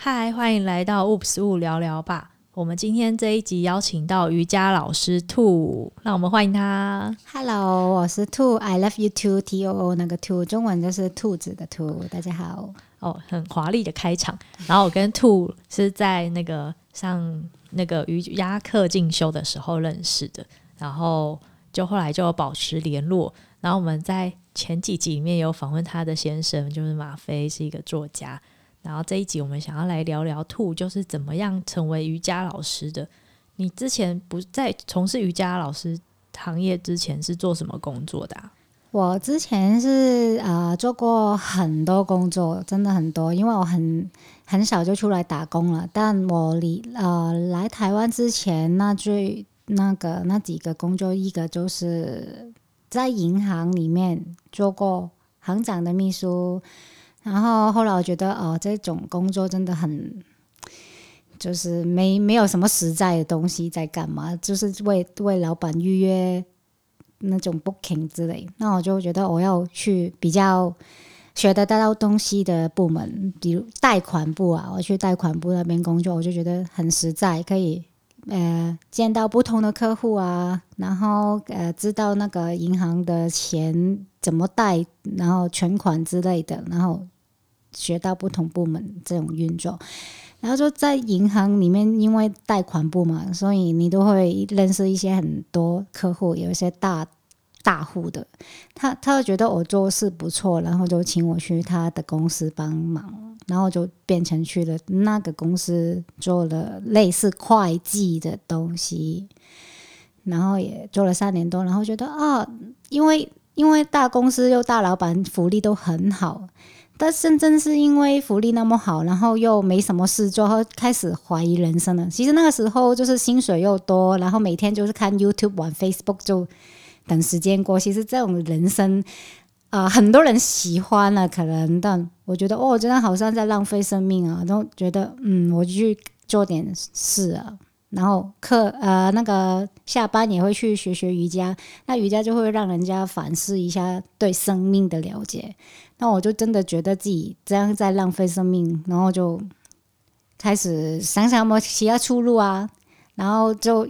嗨，欢迎来到 Oops 物聊聊吧。我们今天这一集邀请到瑜伽老师兔，让我们欢迎他。Hello，我是兔，I love you too。T O O 那个兔，中文就是兔子的兔。大家好。哦，很华丽的开场。然后我跟兔是在那个上那个瑜伽课进修的时候认识的，然后就后来就保持联络。然后我们在前几集里面有访问他的先生，就是马飞，是一个作家。然后这一集我们想要来聊聊兔，就是怎么样成为瑜伽老师的。你之前不在从事瑜伽老师行业之前是做什么工作的？我之前是呃做过很多工作，真的很多，因为我很很小就出来打工了。但我离呃来台湾之前，那最那个那几个工作，一个就是在银行里面做过行长的秘书。然后后来我觉得哦，这种工作真的很，就是没没有什么实在的东西在干嘛，就是为为老板预约那种 booking 之类。那我就觉得我要去比较学得到东西的部门，比如贷款部啊，我去贷款部那边工作，我就觉得很实在，可以呃见到不同的客户啊，然后呃知道那个银行的钱怎么贷，然后存款之类的，然后。学到不同部门这种运作，然后就在银行里面，因为贷款部嘛，所以你都会认识一些很多客户，有一些大大户的，他他觉得我做事不错，然后就请我去他的公司帮忙，然后就变成去了那个公司做了类似会计的东西，然后也做了三年多，然后觉得啊，因为因为大公司又大老板，福利都很好。但真正是因为福利那么好，然后又没什么事做，后开始怀疑人生了。其实那个时候就是薪水又多，然后每天就是看 YouTube、玩 Facebook，就等时间过。其实这种人生啊、很多人喜欢了，可能，但我觉得哦，真的好像在浪费生命啊，都觉得嗯，我去做点事啊。然后课呃那个下班也会去学学瑜伽，那瑜伽就会让人家反思一下对生命的了解。那我就真的觉得自己这样在浪费生命，然后就开始想想有没有其他出路啊。然后就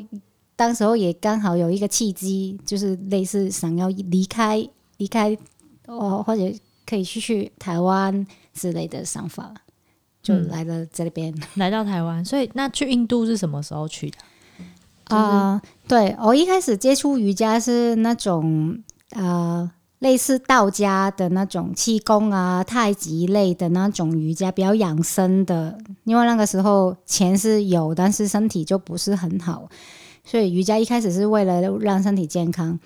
当时候也刚好有一个契机，就是类似想要离开离开哦，或者可以去去台湾之类的想法。就来了这边，嗯，来到台湾，所以那去印度是什么时候去的？啊、就是呃，对，我一开始接触瑜伽是那种呃类似道家的那种气功啊、太极类的那种瑜伽，比较养生的。因为那个时候钱是有，但是身体就不是很好，所以瑜伽一开始是为了让身体健康。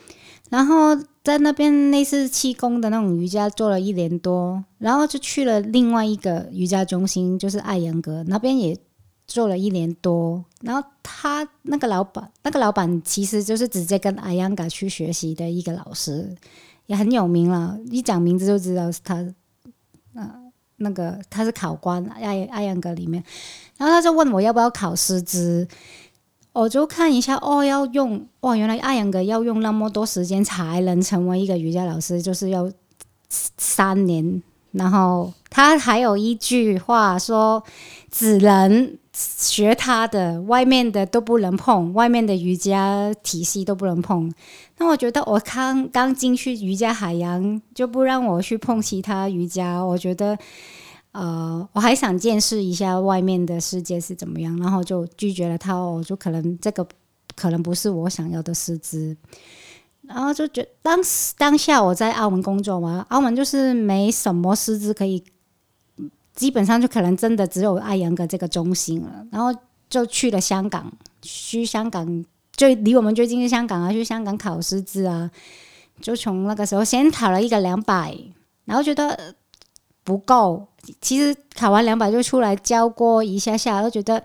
然后在那边类似气功的那种瑜伽做了一年多，然后就去了另外一个瑜伽中心，就是艾扬格那边也做了一年多。然后他那个老板，那个老板其实就是直接跟艾扬格去学习的一个老师，也很有名了，一讲名字就知道是他。呃，那个他是考官，艾艾扬格里面，然后他就问我要不要考师资。我就看一下哦，要用哇，原来艾扬格要用那么多时间才能成为一个瑜伽老师，就是要三年。然后他还有一句话说，只能学他的，外面的都不能碰，外面的瑜伽体系都不能碰。那我觉得我刚刚进去瑜伽海洋，就不让我去碰其他瑜伽，我觉得。呃，我还想见识一下外面的世界是怎么样，然后就拒绝了他。哦，就可能这个可能不是我想要的师资，然后就觉当时当下我在澳门工作嘛，澳门就是没什么师资可以，基本上就可能真的只有艾扬格这个中心了。然后就去了香港，去香港就离我们最近的香港啊，去香港考师资啊，就从那个时候先考了一个两百，然后觉得不够。其实考完两百就出来教过一下下，都觉得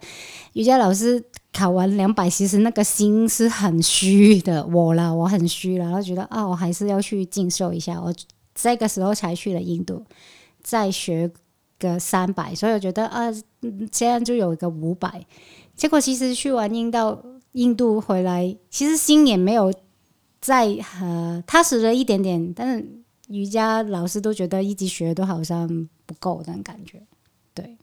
瑜伽老师考完两百，其实那个心是很虚的。我啦，我很虚了，然后觉得啊，我还是要去进修一下。我这个时候才去了印度，再学个三百，所以我觉得啊，这样就有一个五百。结果其实去完印度，印度回来，其实心也没有再呃踏实了一点点，但是瑜伽老师都觉得一直学都好像。不够那感觉，对，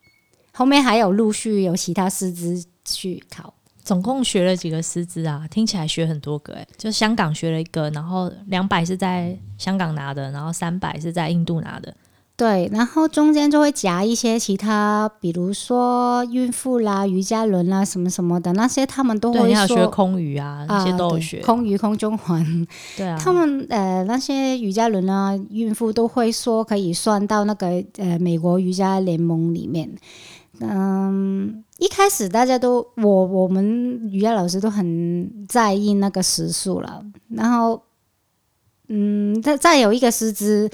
后面还有陆续有其他师资去考。总共学了几个师资啊？听起来学很多个诶、就香港学了一个，然后两百是在香港拿的，然后三百是在印度拿的。对，然后中间就会夹一些其他，比如说孕妇啦、瑜伽轮啦什么什么的那些，他们都会说。要学空余啊，那些都有学。啊、空余、空中环。对啊。他们呃那些瑜伽轮啊，孕妇都会说可以算到那个呃美国瑜伽联盟里面。嗯，一开始大家都我我们瑜伽老师都很在意那个时数了，然后嗯，再再有一个师资。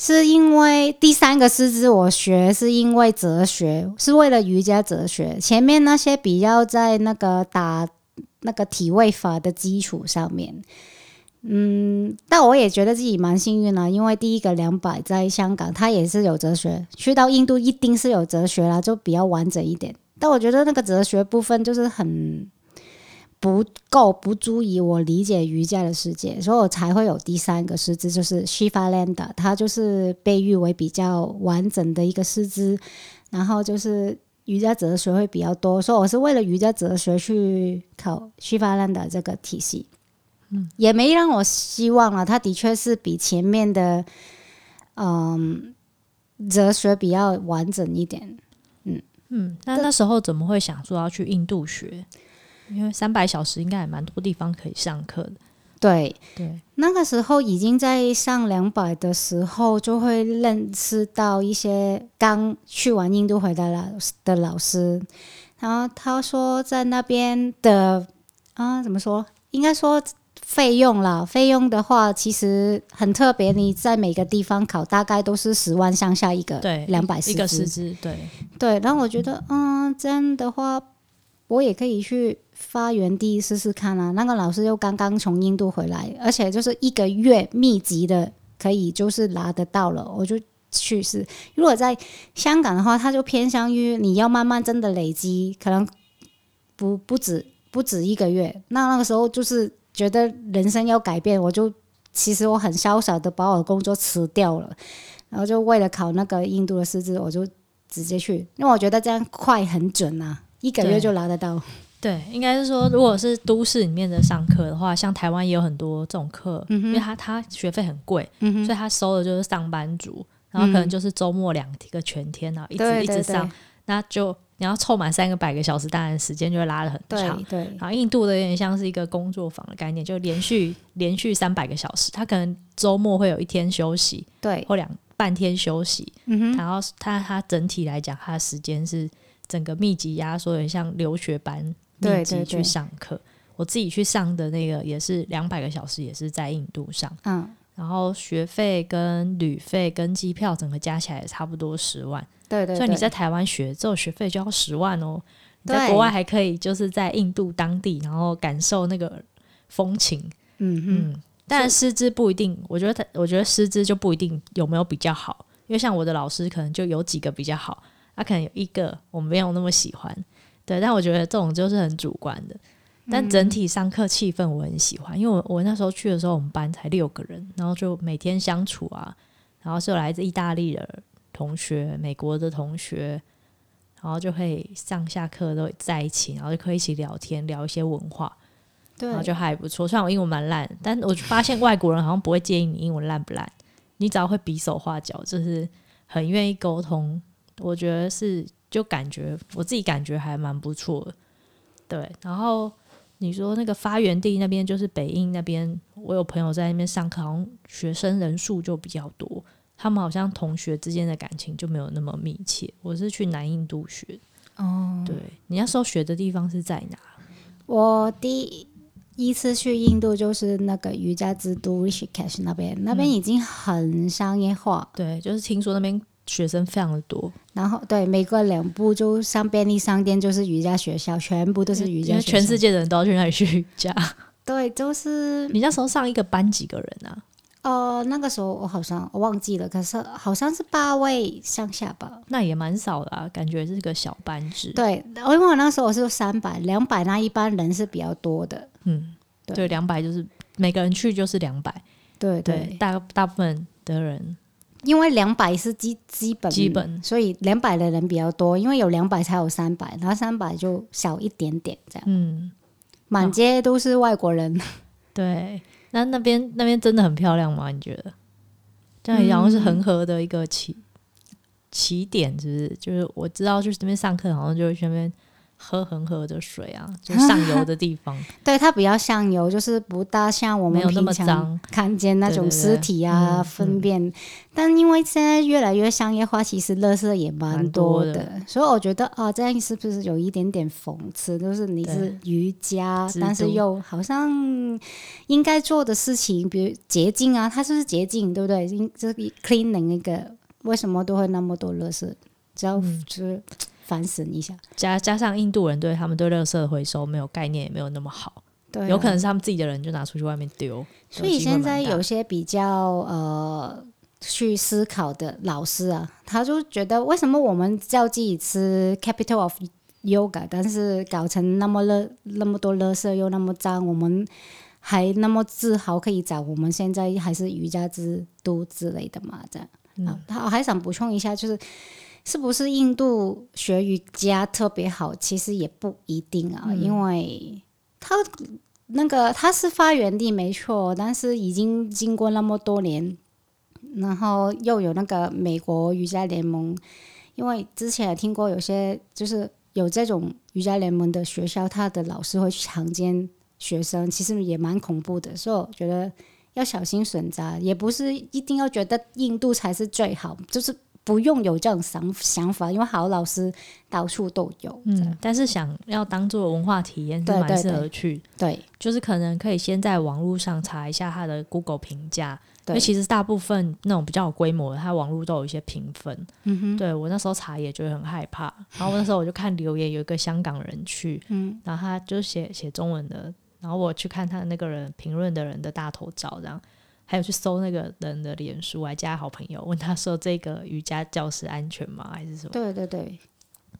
是因为第三个师资我学是因为哲学，是为了瑜伽哲学。前面那些比较在那个打那个体位法的基础上面，嗯，但我也觉得自己蛮幸运啦，因为第一个两百在香港，它也是有哲学，去到印度一定是有哲学啦，就比较完整一点。但我觉得那个哲学部分就是很。不够，不足以我理解瑜伽的世界，所以我才会有第三个师资，就是 Shivananda，他就是被誉为比较完整的一个师资，然后就是瑜伽哲学会比较多，所以我是为了瑜伽哲学去考 Shivananda 这个体系，嗯，也没让我希望啊，他的确是比前面的，嗯，哲学比较完整一点，嗯。嗯，那那时候怎么会想说要去印度学？因为三百小时应该也蛮多地方可以上课的。对对，那个时候已经在上两百的时候，就会认识到一些刚去完印度回来的的老师，然后他说在那边的啊，怎么说？应该说费用啦，费用的话其实很特别。你在每个地方考，大概都是十万上下一个，对，两百一个师资，对对。然后我觉得，嗯，这样的话。我也可以去发源地试试看啊！那个老师又刚刚从印度回来，而且就是一个月密集的，可以就是拿得到了，我就去试。如果在香港的话，他就偏向于你要慢慢真的累积，可能不不止不止一个月。那那个时候就是觉得人生要改变，我就其实我很潇洒的把我的工作辞掉了，然后就为了考那个印度的师资，我就直接去，因为我觉得这样快很准啊。一个月就拿得到，对，应该是说，如果是都市里面的上课的话，像台湾也有很多这种课，嗯、因为他他学费很贵，嗯，所以他收的就是上班族，然后可能就是周末两个全天啊，一直一直上，那就你要凑满三个百个小时，当然时间就会拉得很长，对，对。然后印度的有点像是一个工作坊的概念，就连续连续三百个小时，他可能周末会有一天休息，对，或两半天休息，嗯，然后他他整体来讲，他的时间是。整个密集压缩，有点像留学班密集去上课。对对对，我自己去上的那个也是两百个小时，也是在印度上。嗯，然后学费跟旅费跟机票整个加起来也差不多十万。对，对对，所以你在台湾学，这学费就要十万哦。你在国外还可以就是在印度当地，然后感受那个风情。嗯嗯，但师资不一定，我觉得我觉得师资就不一定有没有比较好，因为像我的老师可能就有几个比较好。他可能有一个我没有那么喜欢，对，但我觉得这种就是很主观的。但整体上课气氛我很喜欢，因为我我那时候去的时候，我们班才六个人，然后就每天相处啊，然后是有来自意大利的同学、美国的同学，然后就可以上下课都在一起，然后就可以一起聊天，聊一些文化，对，然后就还不错。虽然我英文蛮烂，但我发现外国人好像不会介意你英文烂不烂，你只要会比手画脚，就是很愿意沟通。我觉得是，就感觉我自己感觉还蛮不错的，对。然后你说那个发源地那边，就是北印那边，我有朋友在那边上课，好像学生人数就比较多，他们好像同学之间的感情就没有那么密切。我是去南印度学，哦，对。你那时候学的地方是在哪？我第一次去印度就是那个瑜伽之都 Rishikesh 那边，那边已经很商业化，嗯，对，就是听说那边。学生非常的多，然后对，每隔两步就上便利商店就是瑜伽学校，全部都是瑜伽学校。全世界的人都要去那里学瑜伽。对，就是你那时候上一个班几个人啊？呃，那个时候我好像我忘记了，可是好像是八位上下吧。那也蛮少的啊，感觉是个小班制。对，因为我那时候我是三百、两百那一班人是比较多的。嗯，对，两百就是每个人去就是两百。对对，对，大大部分的人。因为两百是基基本基本，所以两百的人比较多，因为有两百才有三百，然后三百就小一点点这样。嗯，满街都是外国人。对，那那边那边真的很漂亮吗？你觉得？这样好像是恒河的一个起、嗯、起点，是不是？就是我知道，就是这边上课好像就去那边。喝恒河的水啊，就上游的地方。对，它比较上游，就是不大像我们平常看见那种尸体啊、粪便。但因为现在越来越商业化，其实垃圾也蛮多的，多的所以我觉得啊，这样是不是有一点点讽刺？就是你是瑜伽，但是又好像应该做的事情，比如洁净啊，它是不是洁净？对不对？这个 cleaning 那个，为什么都会那么多垃圾？只要就是。嗯反省一下，加加上印度人对他们对垃圾的回收没有概念，也没有那么好，对、啊，有可能是他们自己的人就拿出去外面丢。所以现在有些比较呃去思考的老师啊，他就觉得为什么我们叫自己吃 capital of yoga，但是搞成那么垃那么多垃圾又那么脏，我们还那么自豪可以找我们现在还是瑜伽之都之类的嘛？这样，嗯，他还想补充一下，就是。是不是印度学瑜伽特别好？其实也不一定啊，嗯、因为他那个他是发源地没错，但是已经经过那么多年，然后又有那个美国瑜伽联盟，因为之前也听过有些就是有这种瑜伽联盟的学校，他的老师会去强奸学生，其实也蛮恐怖的，所以我觉得要小心选择，也不是一定要觉得印度才是最好，就是。不用有这种想想法，因为好老师到处都有。嗯，但是想要当做文化体验，是蛮适合去。对，对，对，就是可能可以先在网络上查一下他的 Google 评价，因为其实大部分那种比较有规模的，他网络都有一些评分。嗯哼，对我那时候查也觉得很害怕，然后那时候我就看留言，有一个香港人去，嗯，然后他就写写中文的，然后我去看他的那个人评论的人的大头照，这样。还有去搜那个人的脸书，还加好朋友，问他说：“这个瑜伽教室安全吗？还是什么？”对对对，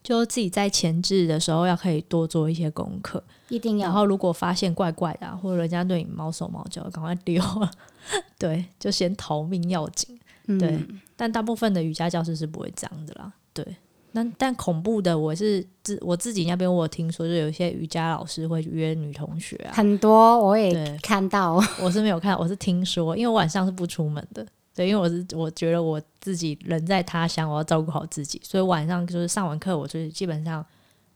就自己在前置的时候要可以多做一些功课，一定要。然后如果发现怪怪的、啊，或者人家对你毛手毛脚，赶快丢。对，就先逃命要紧。对、嗯，但大部分的瑜伽教室是不会这样的啦。对。那但恐怖的，我是自我自己那边，我有听说，就有一些瑜伽老师会约女同学啊，很多我也看到，我是没有看，我是听说，因为我晚上是不出门的，对，因为我是我觉得我自己人在他乡，我要照顾好自己，所以晚上就是上完课，我就是基本上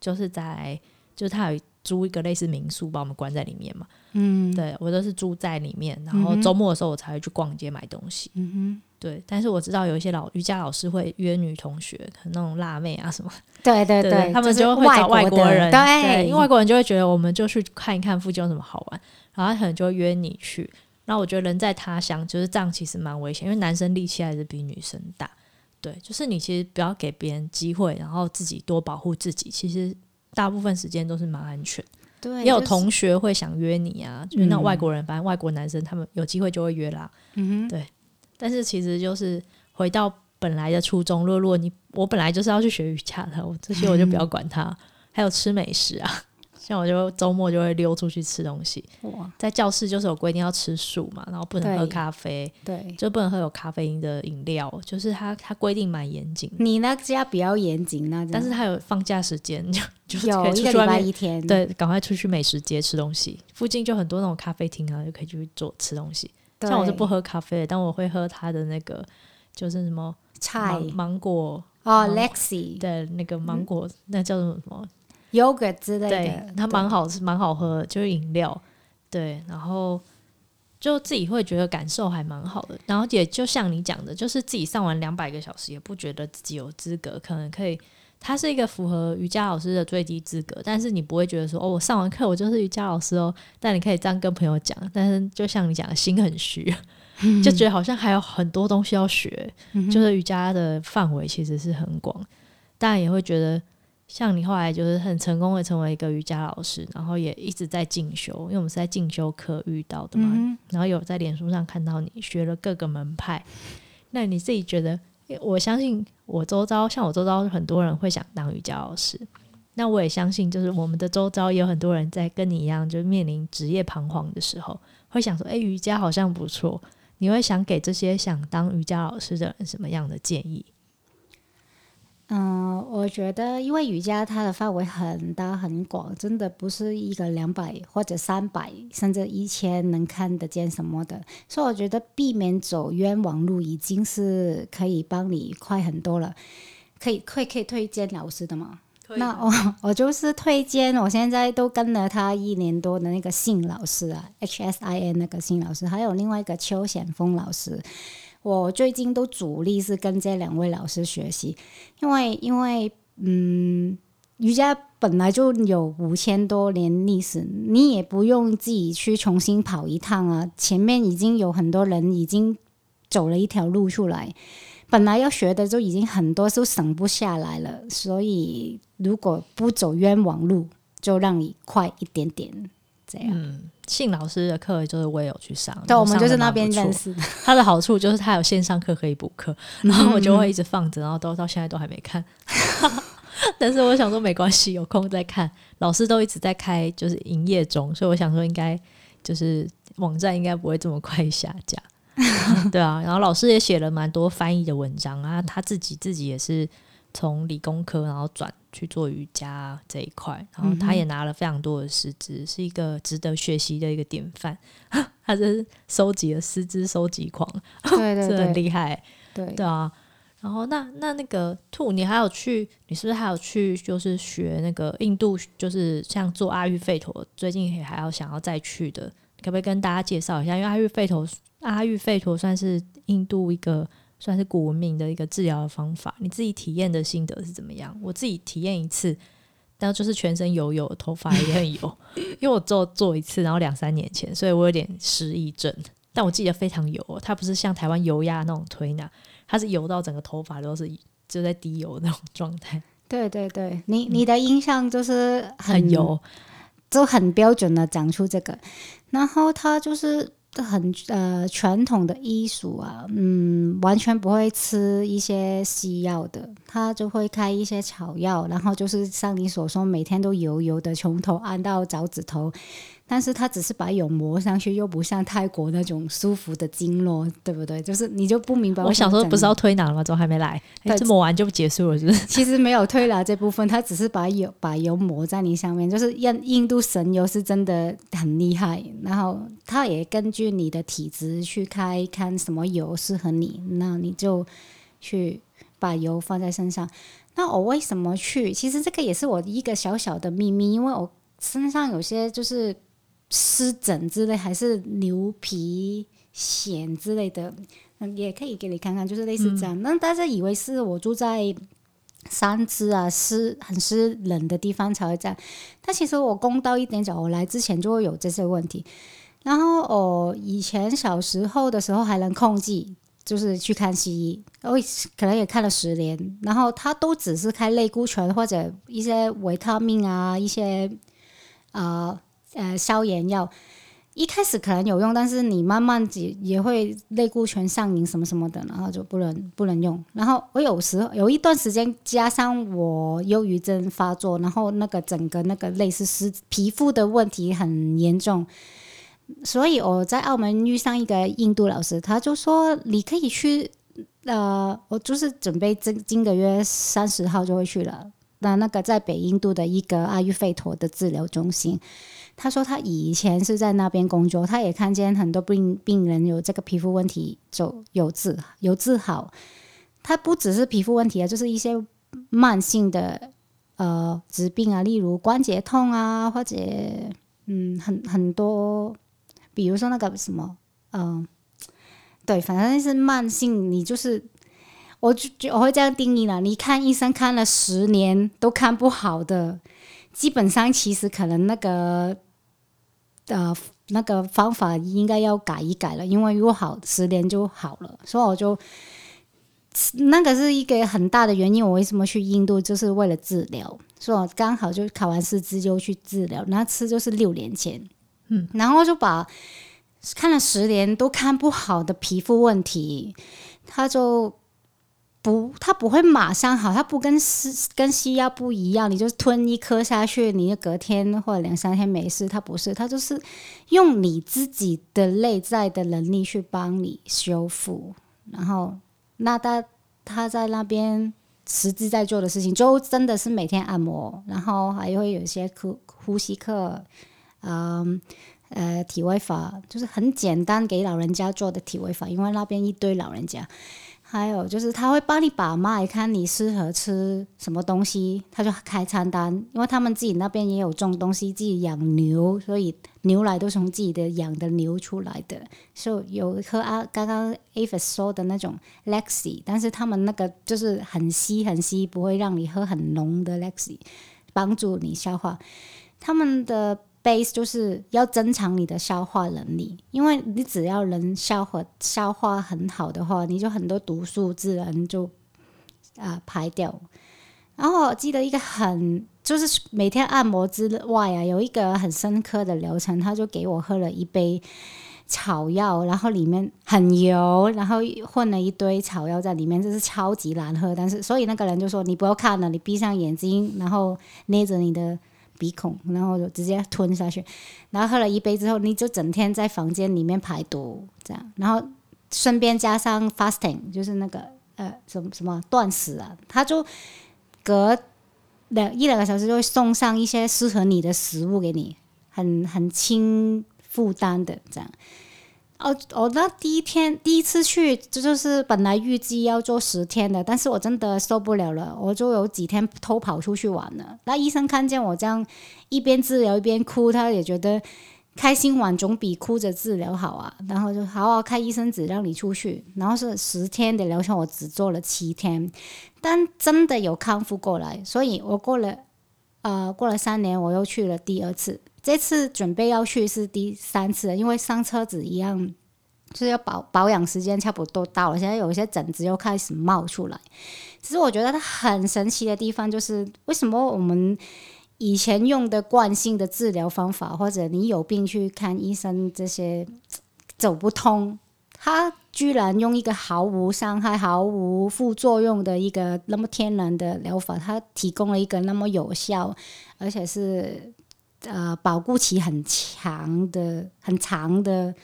就是在，就是他有租一个类似民宿，把我们关在里面嘛，嗯，对我都是住在里面，然后周末的时候我才会去逛街买东西，嗯哼。对，但是我知道有一些老瑜伽老师会约女同学，可能那种辣妹啊什么，对对对，他们就会找外国人，对，对，因为外国人就会觉得我们就去看一看附近有什么好玩，然后他可能就会约你去。那我觉得人在他乡就是这样，其实蛮危险，因为男生力气还是比女生大。对，就是你其实不要给别人机会，然后自己多保护自己。其实大部分时间都是蛮安全。对，也有同学会想约你啊，就是、就是那外国人，反正外国男生他们有机会就会约啦。嗯哼，对。但是其实就是回到本来的初衷。若若你我本来就是要去学瑜伽的，我这些我就不要管它。嗯、还有吃美食啊，像我就周末就会溜出去吃东西。哇，在教室就是有规定要吃素嘛，然后不能喝咖啡，对，就不能喝有咖啡因的饮料。就是它它规定蛮严谨。你那家比较严谨那，但是它有放假时间，就就是可以出去外面一天，对，赶快出去美食街吃东西。附近就很多那种咖啡厅啊，就可以去做吃东西。像我是不喝咖啡的，但我会喝他的那个，就是什么菜。芒果哦，Lexi。对，那个芒果、嗯、那叫做什么？Yogurt 之类的，对，它蛮好吃，蛮好喝，就是饮料，对，然后就自己会觉得感受还蛮好的，然后也就像你讲的，就是自己上完两百个小时，也不觉得自己有资格，可能可以。他是一个符合瑜伽老师的最低资格，但是你不会觉得说哦，我上完课我就是瑜伽老师哦。但你可以这样跟朋友讲，但是就像你讲的心很虚，就觉得好像还有很多东西要学，嗯、就是瑜伽的范围其实是很广。当然也会觉得，像你后来就是很成功的成为一个瑜伽老师，然后也一直在进修，因为我们是在进修课遇到的嘛、嗯。然后有在脸书上看到你学了各个门派，那你自己觉得？我相信我周遭，像我周遭很多人会想当瑜伽老师。那我也相信，就是我们的周遭也有很多人在跟你一样，就面临职业彷徨的时候，会想说：“哎，瑜伽好像不错。”你会想给这些想当瑜伽老师的人什么样的建议？嗯，我觉得，因为瑜伽它的范围很大很广，真的不是一个两百或者三百甚至一千能看得见什么的，所以我觉得避免走冤枉路已经是可以帮你快很多了。可以，可以，可以推荐老师的吗？那我我就是推荐，我现在都跟了他一年多的那个信老师啊，H S I N 那个信老师，还有另外一个邱显峰老师。我最近都主力是跟这两位老师学习，因为因为嗯，瑜伽本来就有五千多年历史，你也不用自己去重新跑一趟啊，前面已经有很多人已经走了一条路出来，本来要学的就已经很多都省不下来了，所以如果不走冤枉路，就让你快一点点。这样。嗯信老师的课就是我也有去上，对，我们就是那边认识的。他的好处就是他有线上课可以补课，然后我就会一直放着，然后都到现在都还没看。但是我想说没关系，有空再看。老师都一直在开，就是营业中，所以我想说应该就是网站应该不会这么快下架。对啊，然后老师也写了蛮多翻译的文章啊，他自己自己也是从理工科然后转。去做瑜伽这一块，然后他也拿了非常多的师资，是一个值得学习的一个典范。他是收集了师资收集狂，对 对对，很厉害。对对啊，然后那那那个兔，你还有去？你是不是还有去？就是学那个印度，就是像做阿育吠陀，最近也还要想要再去的，可不可以跟大家介绍一下？因为阿育吠陀，阿育吠陀算是印度一个。算是古文明的一个治疗的方法，你自己体验的心得是怎么样？我自己体验一次，但就是全身油油，头发也很油，因为我做做一次，然后两三年前，所以我有点失忆症。但我记得非常油，它不是像台湾油压那种推拿，它是油到整个头发都是就在滴油的那种状态。对对对，你你的印象就是很，很油，就很标准的讲出这个，然后它就是。很呃传统的医术啊，嗯，完全不会吃一些西药的，他就会开一些草药，然后就是像你所说，每天都油油的，从头按到脚趾头。但是它只是把油抹上去，又不像泰国那种舒服的经络，对不对？就是你就不明白。我小时候，不是要推拿了吗？怎么还没来？这、欸、抹完就结束了，是不是？其实没有推拿这部分，它只是把油把油抹在你上面。就是印印度神油是真的很厉害，然后它也根据你的体质去开，看什么油适合你，那你就去把油放在身上。那我为什么去？其实这个也是我一个小小的秘密，因为我身上有些就是。湿疹之类，还是牛皮癣之类的，嗯，也可以给你看看，就是类似这样。那、嗯、大家以为是我住在山区啊，湿很湿冷的地方才会这样。但其实我公道一点讲，我来之前就会有这些问题。然后我以前小时候的时候还能控制，就是去看西医，我可能也看了十年。然后他都只是开类固醇或者一些维他命啊，一些啊。呃呃，消炎药一开始可能有用，但是你慢慢也也会类固醇上瘾什么什么的，然后就不能不能用。然后我有时有一段时间，加上我忧郁症发作，然后那个整个那个类似是皮肤的问题很严重，所以我在澳门遇上一个印度老师，他就说你可以去，呃，我就是准备这今个月三十号就会去了，那那个在北印度的一个阿育吠陀的治疗中心。他说他以前是在那边工作，他也看见很多病病人有这个皮肤问题，就有治有治好。他不只是皮肤问题啊，就是一些慢性的呃疾病啊，例如关节痛啊，或者嗯很很多，比如说那个什么嗯、对，反正是慢性，你就是我就我会这样定义了，你看医生看了十年都看不好的。基本上，其实可能那个呃那个方法应该要改一改了，因为如果好十年就好了，所以我就那个是一个很大的原因。我为什么去印度，就是为了治疗，所以我刚好就考完试之后就去治疗。那次就是六年前，嗯，然后就把看了十年都看不好的皮肤问题，他就不，它不会马上好，它不跟西跟西药不一样，你就吞一颗下去，你就隔天或者两三天没事，它不是，它就是用你自己的内在的能力去帮你修复。然后，那他他在那边实际在做的事情，就真的是每天按摩，然后还会有一些呼呼吸课，嗯呃体位法，就是很简单给老人家做的体位法，因为那边一堆老人家。还有就是，他会帮你把脉，看你适合吃什么东西，他就开餐单。因为他们自己那边也有种东西，自己养牛，所以牛奶都从自己的养的牛出来的。所以有喝啊，刚刚 Avis 说的那种 Lexi，但是他们那个就是很稀很稀，不会让你喝很浓的 Lexi，帮助你消化。他们的。Base 就是要增强你的消化能力，因为你只要能消化消化很好的话，你就很多毒素自然就啊、排掉。然后我记得一个很就是每天按摩之外啊，有一个很深刻的疗程，他就给我喝了一杯草药，然后里面很油，然后混了一堆草药在里面，就是超级难喝。但是所以那个人就说：“你不要看了，你闭上眼睛，然后捏着你的。”鼻孔，然后就直接吞下去，然后喝了一杯之后，你就整天在房间里面排毒，这样，然后顺便加上 fasting，就是那个呃什么什么断食啊，他就隔两一两个小时就会送上一些适合你的食物给你，很很轻负担的这样。哦，我那第一天第一次去，这就是本来预计要做十天的，但是我真的受不了了，我就有几天偷跑出去玩了。那医生看见我这样一边治疗一边哭，他也觉得开心玩总比哭着治疗好啊。然后就好好开医生纸让你出去，然后是十天的疗程，我只做了七天，但真的有康复过来，所以我过了呃过了三年，我又去了第二次。这次准备要去是第三次，因为上车子一样，就是要保保养时间差不多到了。现在有一些疹子又开始冒出来。其实我觉得它很神奇的地方就是，为什么我们以前用的惯性的治疗方法，或者你有病去看医生这些走不通，他居然用一个毫无伤害、毫无副作用的一个那么天然的疗法，它提供了一个那么有效，而且是。呃，保护期很强的、很长的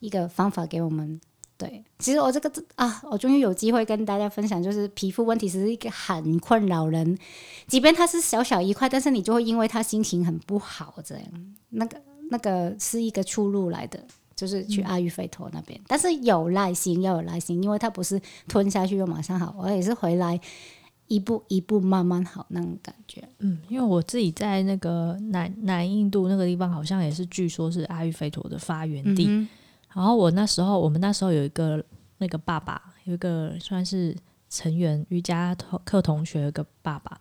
一个方法给我们。对，其实我这个啊，我终于有机会跟大家分享，就是皮肤问题是一个很困扰人，即便它是小小一块，但是你就会因为它心情很不好，这样那个那个是一个出路来的，就是去阿育吠陀那边。嗯、但是有耐心，要有耐心，因为它不是吞下去就马上好，我也是回来。一步一步慢慢好那种感觉，嗯，因为我自己在那个南南印度那个地方，好像也是据说是阿育吠陀的发源地。嗯、然后我那时候，我们那时候有一个那个爸爸，有一个算是成员瑜伽课同学，有一个爸爸，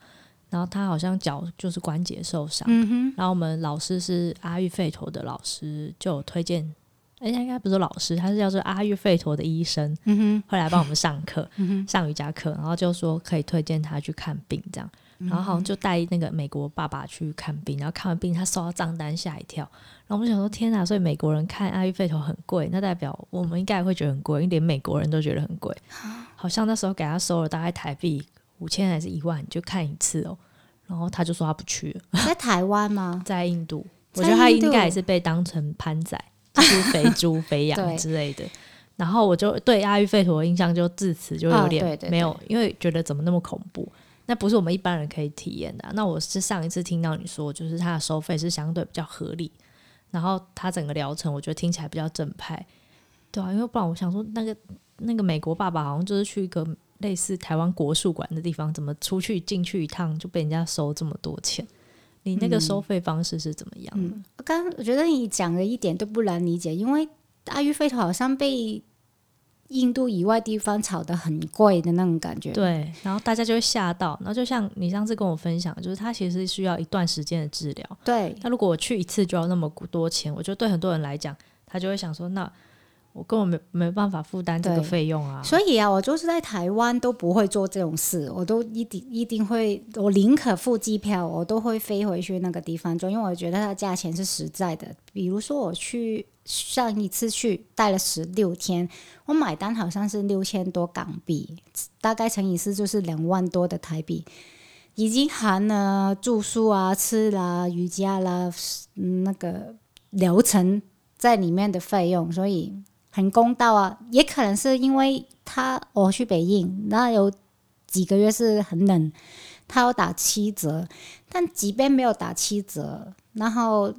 然后他好像脚就是关节受伤，嗯、然后我们老师是阿育吠陀的老师，就有推荐。人家应该不是老师，他是叫做阿育吠陀的医生，嗯、哼会来帮我们上课，上瑜伽课，然后就说可以推荐他去看病，这样，然后好像就带那个美国爸爸去看病，然后看完病他收到账单吓一跳，然后我们想说天哪，所以美国人看阿育吠陀很贵，那代表我们应该也会觉得很贵，因为连美国人都觉得很贵，好像那时候给他收了大概台币五千还是一万就看一次哦，然后他就说他不去了，在台湾吗？在印度，我觉得他应该也是被当成潘仔。就是肥猪、肥羊之类的，然后我就对阿育吠陀的印象就自此就有点没有，因为觉得怎么那么恐怖？那不是我们一般人可以体验的啊。那我是上一次听到你说，就是它的收费是相对比较合理，然后它整个疗程我觉得听起来比较正派，对啊，因为不然我想说，那个那个美国爸爸好像就是去一个类似台湾国术馆的地方，怎么出去进去一趟就被人家收这么多钱？你那个收费方式是怎么样的？嗯嗯、我刚我觉得你讲的一点都不难理解，因为阿育吠陀好像被印度以外地方炒得很贵的那种感觉。对，然后大家就会吓到。然后就像你上次跟我分享，就是它其实需要一段时间的治疗。对，那如果我去一次就要那么多钱，我觉得对很多人来讲，他就会想说那。我根本没没办法负担这个费用啊，所以啊，我就是在台湾都不会做这种事，我都一定一定会，我宁可付机票，我都会飞回去那个地方做，因为我觉得它价钱是实在的。比如说我去上一次去待了十六天，我买单好像是六千多港币，大概乘以四就是两万多的台币，已经含了住宿啊、吃啦、瑜伽啦、嗯、那个疗程在里面的费用，所以很公道啊。也可能是因为他我去北印，那有几个月是很冷，他要打七折，但即便没有打七折。然后，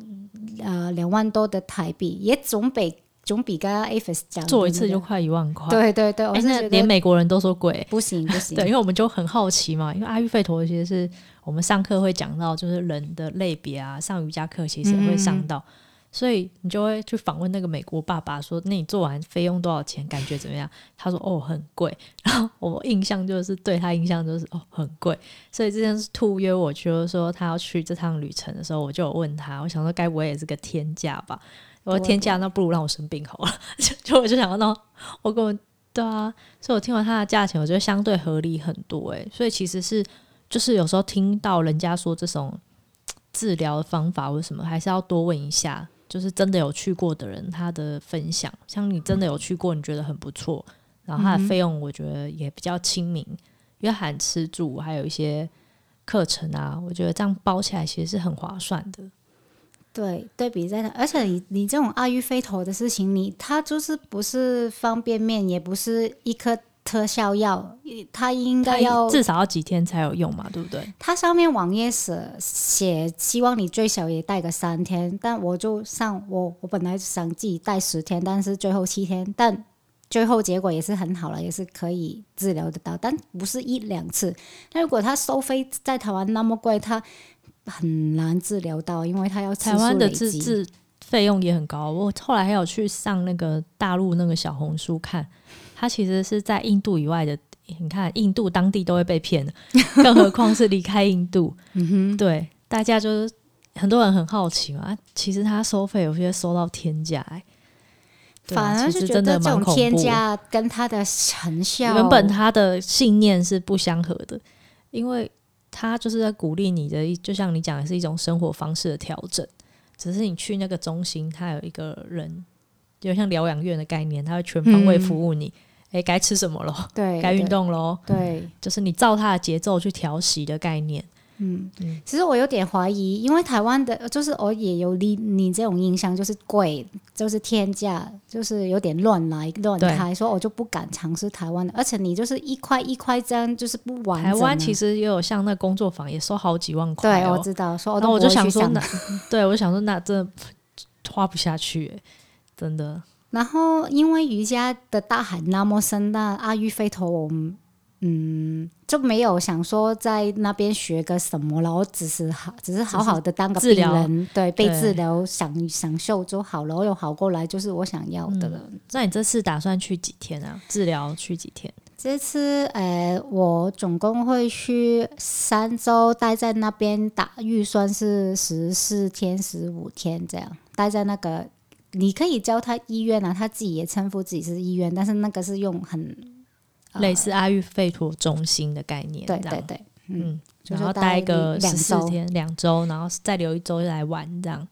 呃，两万多的台币也总比总比刚刚 Avis 讲做一次就快一万块。对对对，我是觉得连美国人都说贵，不行不行。对，因为我们就很好奇嘛，因为阿育吠陀其实是我们上课会讲到，就是人的类别啊，上瑜伽课其实也会上到。嗯所以你就会去访问那个美国爸爸，说：“那你做完费用多少钱？感觉怎么样？”他说：“哦，很贵。”然后我印象就是对他印象就是哦，很贵。所以这件事兔约我，就是说他要去这趟旅程的时候，我就有问他，我想说该不会也是个天价吧？我说天价，那不如让我生病好了。就我就想到，我跟我对啊，所以我听完他的价钱，我觉得相对合理很多。诶，所以其实是就是有时候听到人家说这种治疗的方法或什么，还是要多问一下。就是真的有去过的人，他的分享，像你真的有去过，你觉得很不错，然后他的费用我觉得也比较亲民，因为含吃住还有一些课程啊，我觉得这样包起来其实是很划算的。对，对比在那，而且你你这种阿育吠陀的事情，你它就是不是方便面，也不是一颗。特效药，它应该要至少要几天才有用嘛，对不对？它上面网页写写，希望你最少也带个三天，但我就上我我本来想自己带十天，但是最后七天，但最后结果也是很好了，也是可以治疗得到，但不是一两次。那如果它收费在台湾那么贵，它很难治疗到，因为它要台湾的治治费用也很高。我后来还有去上那个大陆那个小红书看。他其实是在印度以外的，你看印度当地都会被骗，更何况是离开印度。对，大家就是很多人很好奇嘛。其实他收费有些收到天价，欸，反而是觉得这种天价跟他的成效，原本他的信念是不相合的，因为他就是在鼓励你的，就像你讲的是一种生活方式的调整。只是你去那个中心，他有一个人，就像疗养院的概念，他会全方位服务你。嗯诶，该吃什么咯？对，该运动咯。对，就是你照他的节奏去调息的概念。嗯嗯，其实我有点怀疑，因为台湾的，就是我也有你你这种印象，就是贵，就是天价，就是有点乱来乱开，所以我就不敢尝试台湾的。而且你就是一块一块这样，就是不完整。台湾其实也有像那工作坊，也收好几万块。对，我知道。说，那我就想说，那对我想说，那真的花不下去，真的。然后，因为瑜伽的大海那么深，那阿育吠陀，我们嗯就没有想说在那边学个什么了。我只是好，只是好好的当个病人，对，被治疗，享享受就好了。我有好过来，就是我想要的了。嗯，那你这次打算去几天啊？治疗去几天？这次呃，我总共会去三周，待在那边打，预算是十四天、十五天这样，待在那个。你可以教他医院啊，他自己也称呼自己是医院，但是那个是用很类似阿育吠陀中心的概念，对对对，嗯，然后待个十四天两周，然后再留一周来玩这样。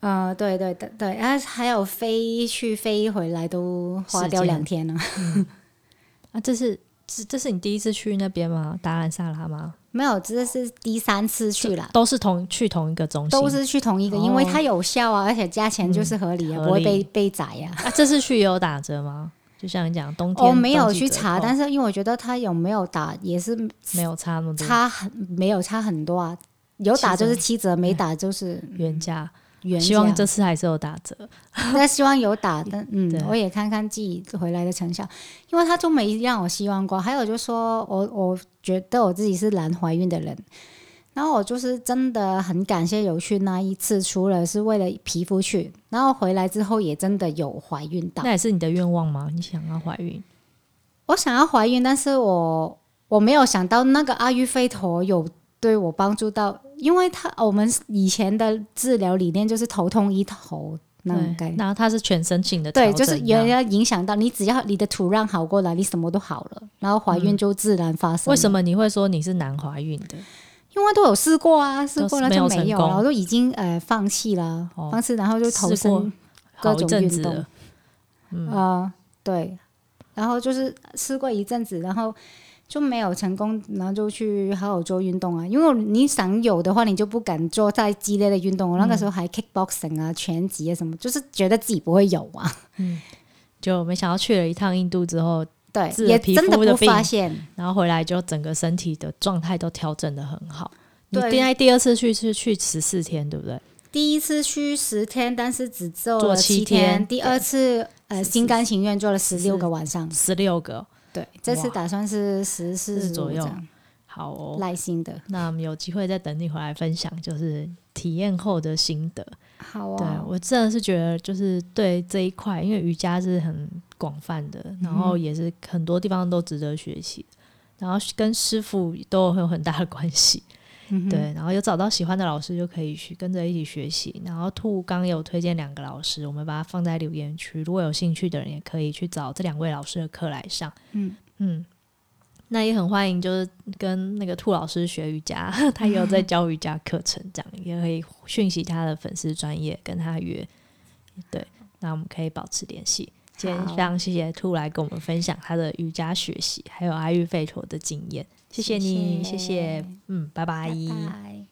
呃，对对对对，啊，还有飞去飞回来都花掉两天了。啊，这是这这是你第一次去那边吗？达兰萨拉吗？没有，这是第三次去了，都是同去同一个中心，都是去同一个，哦、因为它有效啊，而且价钱就是合理啊，嗯、不会被被宰呀、啊。啊，这次去也有打折吗？就像你讲，冬天我没有去查，但是因为我觉得它有没有打也是没有差那么多，差很没有差很多啊，有打就是七折，没打就是原价。希望这次还是有打折，那希望有打 的，嗯，我也看看自己回来的成效，因为他就没让我希望过。还有就是说我我觉得我自己是难怀孕的人，然后我就是真的很感谢有去那一次，除了是为了皮肤去，然后回来之后也真的有怀孕到。那也是你的愿望吗？你想要怀孕？我想要怀孕，但是我我没有想到那个阿育吠陀有。对我帮助到，因为他我们以前的治疗理念就是头痛医头那种概念，然后它是全身性的，对，就是有要影响到你，只要你的土壤好过来，你什么都好了，然后怀孕就自然发生。为什么你会说你是难怀孕的？因为都有试过啊，试过了就没有了，我都已经呃放弃了，放弃然后就投身。各种运动。啊、嗯、呃，对，然后就是试过一阵子，然后就没有成功，然后就去好好做运动啊。因为你想有的话，你就不敢做太激烈的运动。我那个时候还 kickboxing 啊、拳击啊什么，就是觉得自己不会有啊。嗯，就没想到去了一趟印度之后。对，也真的不发现，然后回来就整个身体的状态都调整的很好。对，你第第二次去是去十四天，对不对？第一次去十天，但是只做了七天。七天第二次呃，心甘情愿做了十六个晚上，十六个。对，这次打算是十四左右。好哦，耐心的。那我们有机会再等你回来分享，就是体验后的心得。好哦。对，我真的是觉得，就是对这一块，因为瑜伽是很。广泛的，然后也是很多地方都值得学习，然后跟师傅都有很大的关系，嗯、对，然后有找到喜欢的老师就可以去跟着一起学习。然后兔刚有推荐两个老师，我们把它放在留言区，如果有兴趣的人也可以去找这两位老师的课来上。嗯嗯，那也很欢迎，就是跟那个兔老师学瑜伽，他也有在 教瑜伽课程，这样也可以讯息他的粉丝专业跟他约。对，那我们可以保持联系。今天非常谢谢兔来跟我们分享他的瑜伽学习，还有阿育吠陀的经验。谢谢你，谢谢，谢谢嗯，拜拜。拜拜。